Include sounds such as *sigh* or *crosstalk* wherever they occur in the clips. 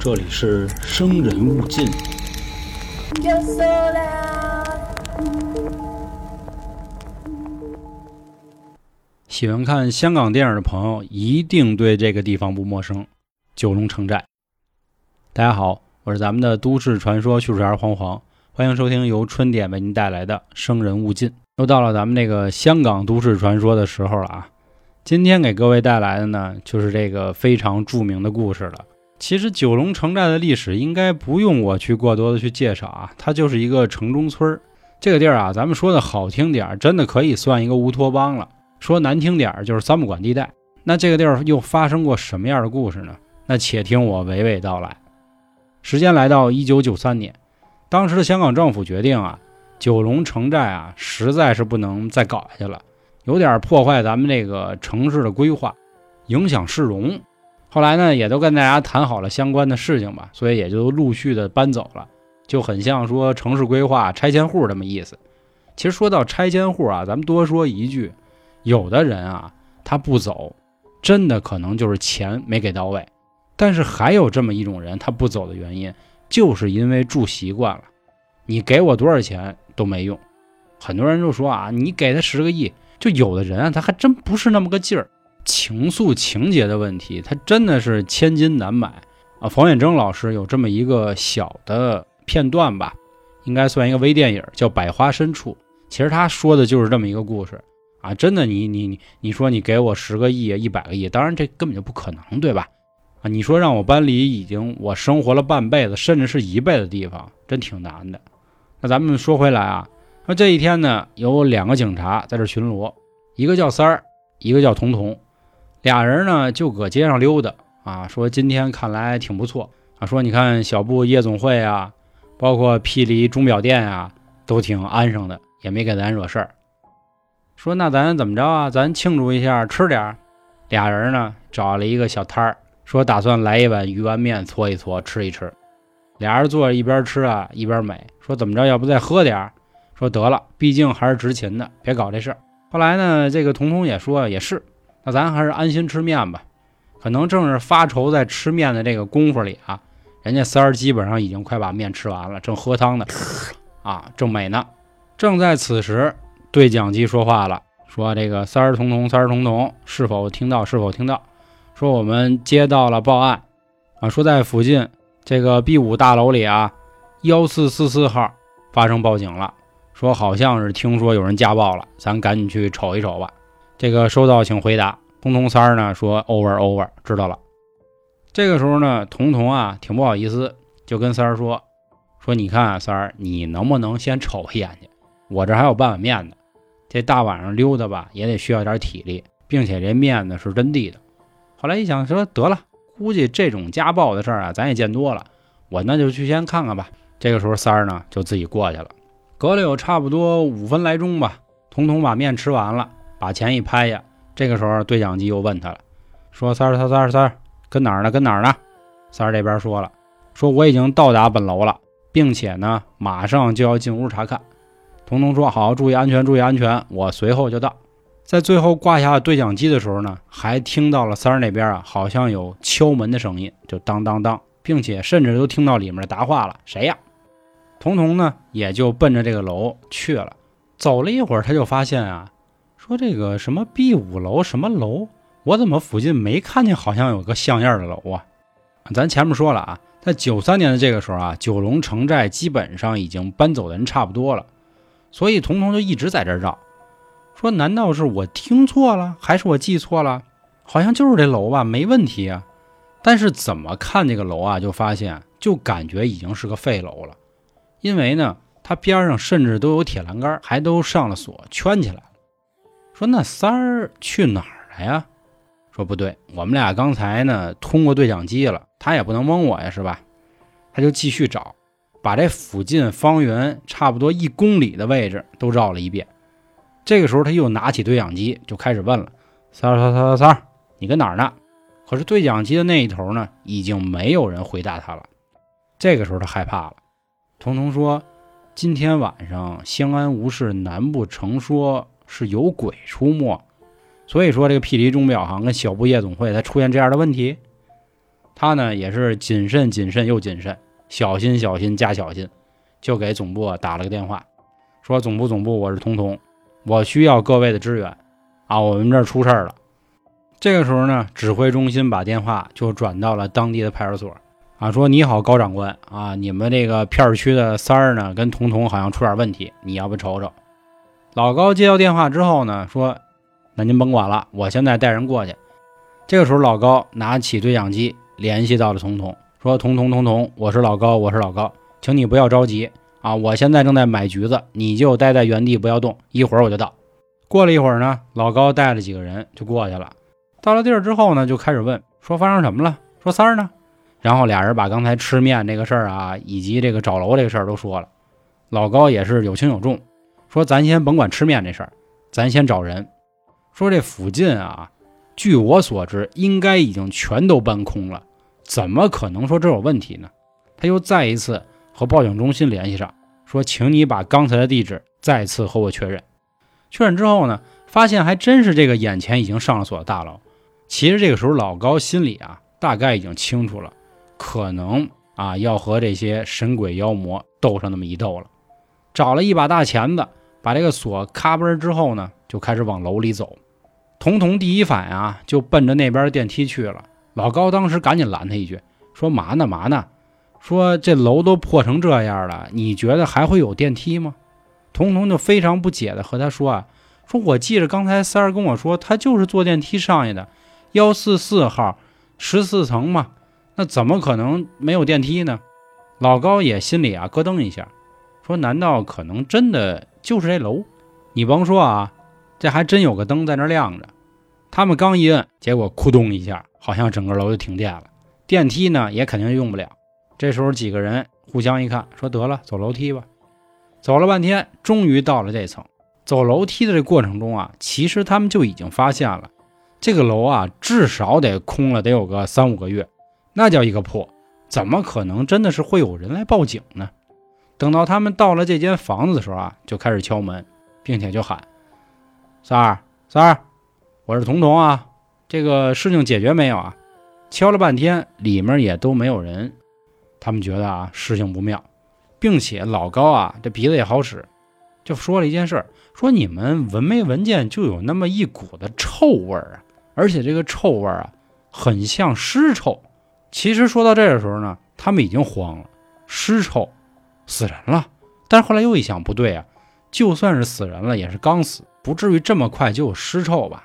这里是生人勿近。喜欢看香港电影的朋友一定对这个地方不陌生——九龙城寨。大家好，我是咱们的都市传说叙述员黄黄，欢迎收听由春点为您带来的《生人勿近》。又到了咱们那个香港都市传说的时候了啊！今天给各位带来的呢，就是这个非常著名的故事了。其实九龙城寨的历史应该不用我去过多的去介绍啊，它就是一个城中村儿。这个地儿啊，咱们说的好听点儿，真的可以算一个乌托邦了。说难听点儿就是三不管地带。那这个地儿又发生过什么样的故事呢？那且听我娓娓道来。时间来到一九九三年，当时的香港政府决定啊，九龙城寨啊实在是不能再搞下去了，有点破坏咱们这个城市的规划，影响市容。后来呢，也都跟大家谈好了相关的事情吧，所以也就陆续的搬走了，就很像说城市规划拆迁户这么意思。其实说到拆迁户啊，咱们多说一句。有的人啊，他不走，真的可能就是钱没给到位。但是还有这么一种人，他不走的原因，就是因为住习惯了。你给我多少钱都没用。很多人就说啊，你给他十个亿，就有的人啊，他还真不是那么个劲儿。情愫情节的问题，他真的是千金难买啊。冯远征老师有这么一个小的片段吧，应该算一个微电影，叫《百花深处》。其实他说的就是这么一个故事。啊，真的，你你你，你说你给我十个亿、一百个亿，当然这根本就不可能，对吧？啊，你说让我搬离已经我生活了半辈子，甚至是一辈子的地方，真挺难的。那咱们说回来啊，那这一天呢，有两个警察在这巡逻，一个叫三儿，一个叫童童，俩人呢就搁街上溜达啊，说今天看来挺不错啊，说你看小布夜总会啊，包括霹雳钟表店啊，都挺安生的，也没给咱惹事儿。说那咱怎么着啊？咱庆祝一下，吃点儿。俩人呢找了一个小摊儿，说打算来一碗鱼丸面搓一搓，吃一吃。俩人坐着一边吃啊一边美，说怎么着？要不再喝点儿？说得了，毕竟还是执勤的，别搞这事儿。后来呢，这个彤彤也说也是，那咱还是安心吃面吧。可能正是发愁在吃面的这个功夫里啊，*laughs* 人家三儿基本上已经快把面吃完了，正喝汤呢，啊，正美呢。正在此时。对讲机说话了，说这个三儿童童，三儿童童，是否听到？是否听到？说我们接到了报案，啊，说在附近这个 B 五大楼里啊，幺四四四号发生报警了，说好像是听说有人家暴了，咱赶紧去瞅一瞅吧。这个收到，请回答。童童三儿呢说 over over，知道了。这个时候呢，童童啊挺不好意思，就跟三儿说，说你看啊，三儿，你能不能先瞅一眼去？我这还有半碗面呢。这大晚上溜达吧，也得需要点体力，并且这面呢是真地的。后来一想，说得了，估计这种家暴的事儿啊，咱也见多了，我那就去先看看吧。这个时候三儿呢就自己过去了。隔了有差不多五分来钟吧，童童把面吃完了，把钱一拍呀。这个时候对讲机又问他了，说三儿三三儿三儿跟哪儿呢？跟哪儿呢？三儿这边说了，说我已经到达本楼了，并且呢马上就要进屋查看。童童说：“好，注意安全，注意安全，我随后就到。”在最后挂下对讲机的时候呢，还听到了三儿那边啊，好像有敲门的声音，就当当当，并且甚至都听到里面的答话了：“谁呀？”童童呢，也就奔着这个楼去了。走了一会儿，他就发现啊，说这个什么 B 五楼什么楼，我怎么附近没看见好像有个像样的楼啊？咱前面说了啊，在九三年的这个时候啊，九龙城寨基本上已经搬走的人差不多了。所以童童就一直在这儿绕，说：“难道是我听错了，还是我记错了？好像就是这楼吧，没问题啊。但是怎么看这个楼啊，就发现就感觉已经是个废楼了，因为呢，它边上甚至都有铁栏杆，还都上了锁，圈起来了。说那三儿去哪儿了呀？说不对，我们俩刚才呢通过对讲机了，他也不能蒙我呀，是吧？他就继续找。”把这附近方圆差不多一公里的位置都绕了一遍。这个时候，他又拿起对讲机就开始问了：“三儿，三儿，三儿，三儿，你跟哪儿呢？”可是对讲机的那一头呢，已经没有人回答他了。这个时候，他害怕了。童童说：“今天晚上相安无事，难不成说是有鬼出没？所以说，这个霹雳钟表行跟小布夜总会才出现这样的问题。”他呢也是谨慎谨慎又谨慎，小心小心加小心，就给总部打了个电话，说总部总部，我是童童，我需要各位的支援啊，我们这儿出事儿了。这个时候呢，指挥中心把电话就转到了当地的派出所啊，说你好高长官啊，你们这个片区的三儿呢跟彤彤好像出点问题，你要不瞅瞅？老高接到电话之后呢，说那您甭管了，我现在带人过去。这个时候老高拿起对讲机联系到了彤彤，说彤彤彤彤，我是老高，我是老高，请你不要着急啊，我现在正在买橘子，你就待在原地不要动，一会儿我就到。过了一会儿呢，老高带了几个人就过去了。到了地儿之后呢，就开始问说发生什么了，说三儿呢？然后俩人把刚才吃面这个事儿啊，以及这个找楼这个事儿都说了。老高也是有轻有重，说咱先甭管吃面这事儿，咱先找人。说这附近啊，据我所知，应该已经全都搬空了，怎么可能说这有问题呢？他又再一次和报警中心联系上，说请你把刚才的地址再次和我确认。确认之后呢，发现还真是这个眼前已经上了锁的大楼。其实这个时候，老高心里啊，大概已经清楚了，可能啊要和这些神鬼妖魔斗上那么一斗了。找了一把大钳子，把这个锁咔嘣之后呢，就开始往楼里走。童童第一反应啊，就奔着那边电梯去了。老高当时赶紧拦他一句，说嘛呢嘛呢？说这楼都破成这样了，你觉得还会有电梯吗？童童就非常不解的和他说啊，说我记着刚才三儿跟我说，他就是坐电梯上去的。幺四四号，十四层嘛，那怎么可能没有电梯呢？老高也心里啊咯噔一下，说：难道可能真的就是这楼？你甭说啊，这还真有个灯在那亮着。他们刚一摁，结果咕咚一下，好像整个楼就停电了。电梯呢也肯定用不了。这时候几个人互相一看，说：得了，走楼梯吧。走了半天，终于到了这层。走楼梯的这过程中啊，其实他们就已经发现了。这个楼啊，至少得空了得有个三五个月，那叫一个破，怎么可能真的是会有人来报警呢？等到他们到了这间房子的时候啊，就开始敲门，并且就喊：“三儿，三儿，我是彤彤啊，这个事情解决没有啊？”敲了半天，里面也都没有人，他们觉得啊事情不妙，并且老高啊这鼻子也好使，就说了一件事，说你们闻没闻见就有那么一股子臭味儿啊？而且这个臭味儿啊，很像尸臭。其实说到这个时候呢，他们已经慌了，尸臭，死人了。但是后来又一想，不对啊，就算是死人了，也是刚死，不至于这么快就有尸臭吧？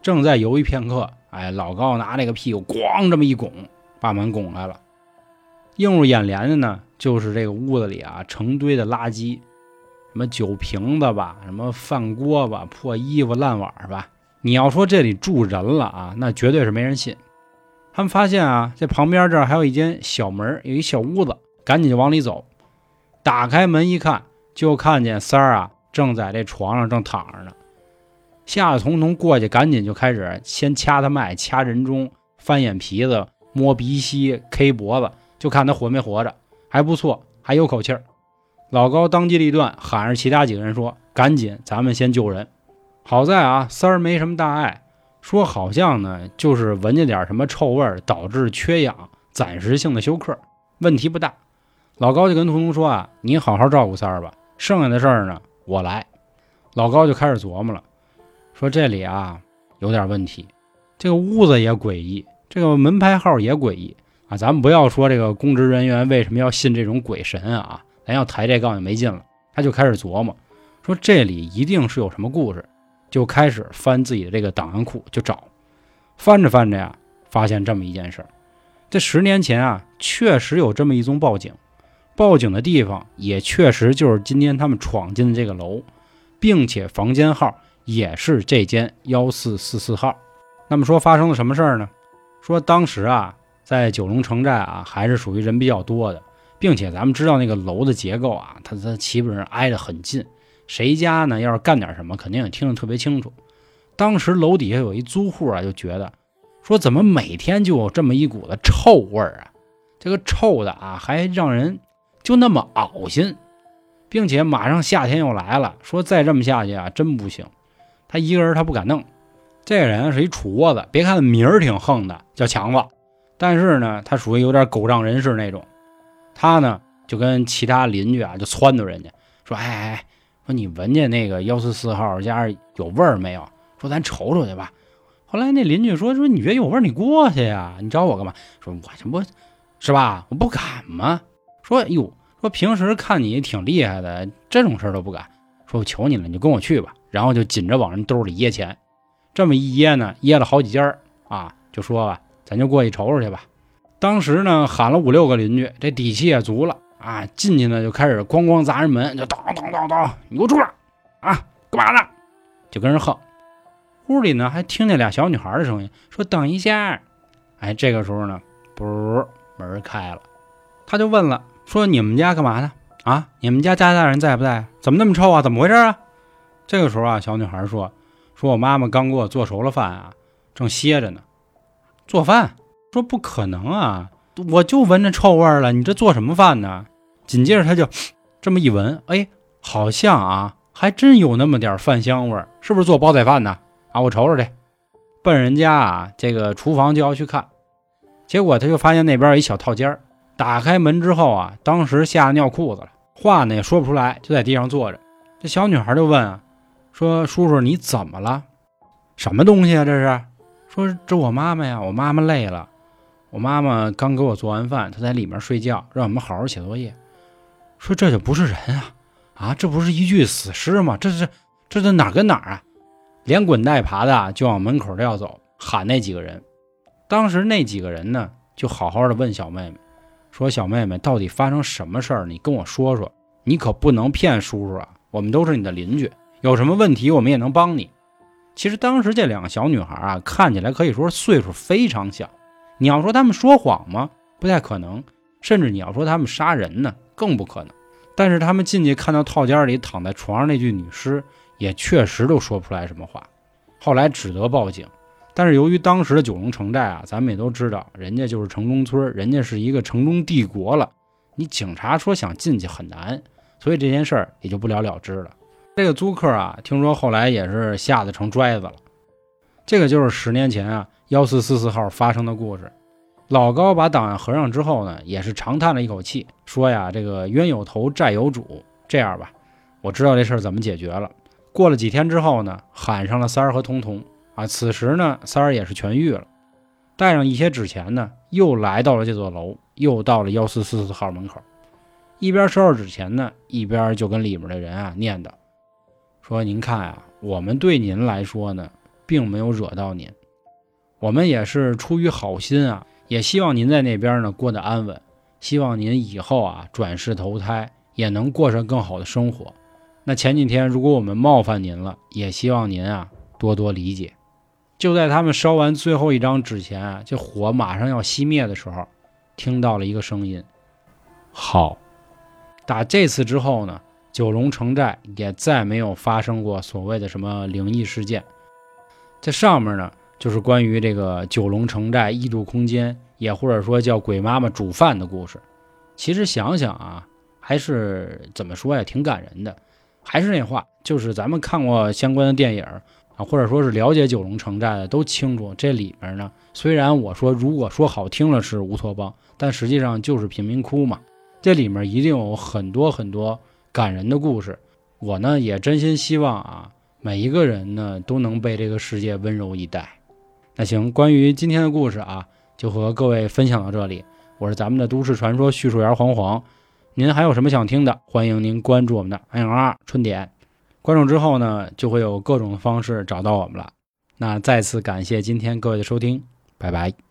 正在犹豫片刻，哎，老高拿那个屁股咣这么一拱，把门拱开了。映入眼帘的呢，就是这个屋子里啊，成堆的垃圾，什么酒瓶子吧，什么饭锅吧，破衣服烂碗吧。你要说这里住人了啊，那绝对是没人信。他们发现啊，这旁边这儿还有一间小门，有一小屋子，赶紧就往里走。打开门一看，就看见三儿啊正在这床上正躺着呢。吓得彤彤过去，赶紧就开始先掐他脉、掐人中、翻眼皮子、摸鼻息、K 脖子，就看他活没活着。还不错，还有口气儿。老高当机立断，喊着其他几个人说：“赶紧，咱们先救人。”好在啊，三儿没什么大碍，说好像呢就是闻见点什么臭味儿，导致缺氧，暂时性的休克，问题不大。老高就跟彤彤说啊，你好好照顾三儿吧，剩下的事儿呢我来。老高就开始琢磨了，说这里啊有点问题，这个屋子也诡异，这个门牌号也诡异啊。咱们不要说这个公职人员为什么要信这种鬼神啊，咱要抬这杠也没劲了。他就开始琢磨，说这里一定是有什么故事。就开始翻自己的这个档案库，就找，翻着翻着呀，发现这么一件事儿：这十年前啊，确实有这么一宗报警，报警的地方也确实就是今天他们闯进的这个楼，并且房间号也是这间幺四四四号。那么说发生了什么事儿呢？说当时啊，在九龙城寨啊，还是属于人比较多的，并且咱们知道那个楼的结构啊，它它基本上挨得很近。谁家呢？要是干点什么，肯定也听得特别清楚。当时楼底下有一租户啊，就觉得说，怎么每天就有这么一股子臭味儿啊？这个臭的啊，还让人就那么恶心，并且马上夏天又来了，说再这么下去啊，真不行。他一个人他不敢弄。这个人是一杵窝子，别看名儿挺横的，叫强子，但是呢，他属于有点狗仗人势那种。他呢就跟其他邻居啊就撺掇人家说：“哎哎哎，说你闻见那个幺四四号家有味儿没有？说咱瞅瞅去吧。”后来那邻居说：“说你觉得有味儿，你过去呀，你找我干嘛？”说：“我这不是吧？我不敢吗？”说：“哟，说平时看你挺厉害的，这种事儿都不敢。说我求你了，你就跟我去吧。”然后就紧着往人兜里掖钱，这么一掖呢，掖了好几家儿啊，就说吧，咱就过去瞅瞅去吧。当时呢，喊了五六个邻居，这底气也足了啊，进去呢就开始咣咣砸人门，就当当当当，你给我出来啊，干嘛呢？就跟人横。屋里呢还听见俩小女孩的声音，说等一下。哎，这个时候呢，不，门开了，他就问了，说你们家干嘛呢？啊，你们家家大人在不在？怎么那么臭啊？怎么回事啊？这个时候啊，小女孩说：“说我妈妈刚给我做熟了饭啊，正歇着呢。做饭？说不可能啊，我就闻着臭味儿了。你这做什么饭呢？”紧接着她就 *sniffs* 这么一闻，哎，好像啊，还真有那么点饭香味儿，是不是做煲仔饭呢？啊，我瞅瞅去。奔人家啊，这个厨房就要去看，结果他就发现那边有一小套间儿。打开门之后啊，当时吓得尿裤子了，话呢也说不出来，就在地上坐着。这小女孩就问啊。说叔叔你怎么了？什么东西啊？这是？说这我妈妈呀，我妈妈累了，我妈妈刚给我做完饭，她在里面睡觉，让我们好好写作业。说这就不是人啊！啊，这不是一具死尸吗？这是这这哪跟哪啊？连滚带爬的就往门口撂走，喊那几个人。当时那几个人呢，就好好的问小妹妹，说小妹妹到底发生什么事儿？你跟我说说，你可不能骗叔叔啊！我们都是你的邻居。有什么问题，我们也能帮你。其实当时这两个小女孩啊，看起来可以说岁数非常小。你要说他们说谎吗？不太可能。甚至你要说他们杀人呢，更不可能。但是他们进去看到套间里躺在床上那具女尸，也确实都说不出来什么话。后来只得报警。但是由于当时的九龙城寨啊，咱们也都知道，人家就是城中村，人家是一个城中帝国了。你警察说想进去很难，所以这件事儿也就不了了之了。这个租客啊，听说后来也是吓得成拽子了。这个就是十年前啊幺四四四号发生的故事。老高把档案合上之后呢，也是长叹了一口气，说呀：“这个冤有头债有主，这样吧，我知道这事儿怎么解决了。”过了几天之后呢，喊上了三儿和彤彤啊。此时呢，三儿也是痊愈了，带上一些纸钱呢，又来到了这座楼，又到了幺四四四号门口，一边收拾纸钱呢，一边就跟里面的人啊念叨。说您看啊，我们对您来说呢，并没有惹到您，我们也是出于好心啊，也希望您在那边呢过得安稳，希望您以后啊转世投胎也能过上更好的生活。那前几天如果我们冒犯您了，也希望您啊多多理解。就在他们烧完最后一张纸钱，这火马上要熄灭的时候，听到了一个声音。好，打这次之后呢？九龙城寨也再没有发生过所谓的什么灵异事件。这上面呢，就是关于这个九龙城寨异度空间，也或者说叫鬼妈妈煮饭的故事。其实想想啊，还是怎么说呀，挺感人的。还是那话，就是咱们看过相关的电影啊，或者说是了解九龙城寨的，都清楚这里面呢。虽然我说如果说好听了是乌托邦，但实际上就是贫民窟嘛。这里面一定有很多很多。感人的故事，我呢也真心希望啊，每一个人呢都能被这个世界温柔以待。那行，关于今天的故事啊，就和各位分享到这里。我是咱们的都市传说叙述员黄黄，您还有什么想听的，欢迎您关注我们的 N R 春点。关注之后呢，就会有各种方式找到我们了。那再次感谢今天各位的收听，拜拜。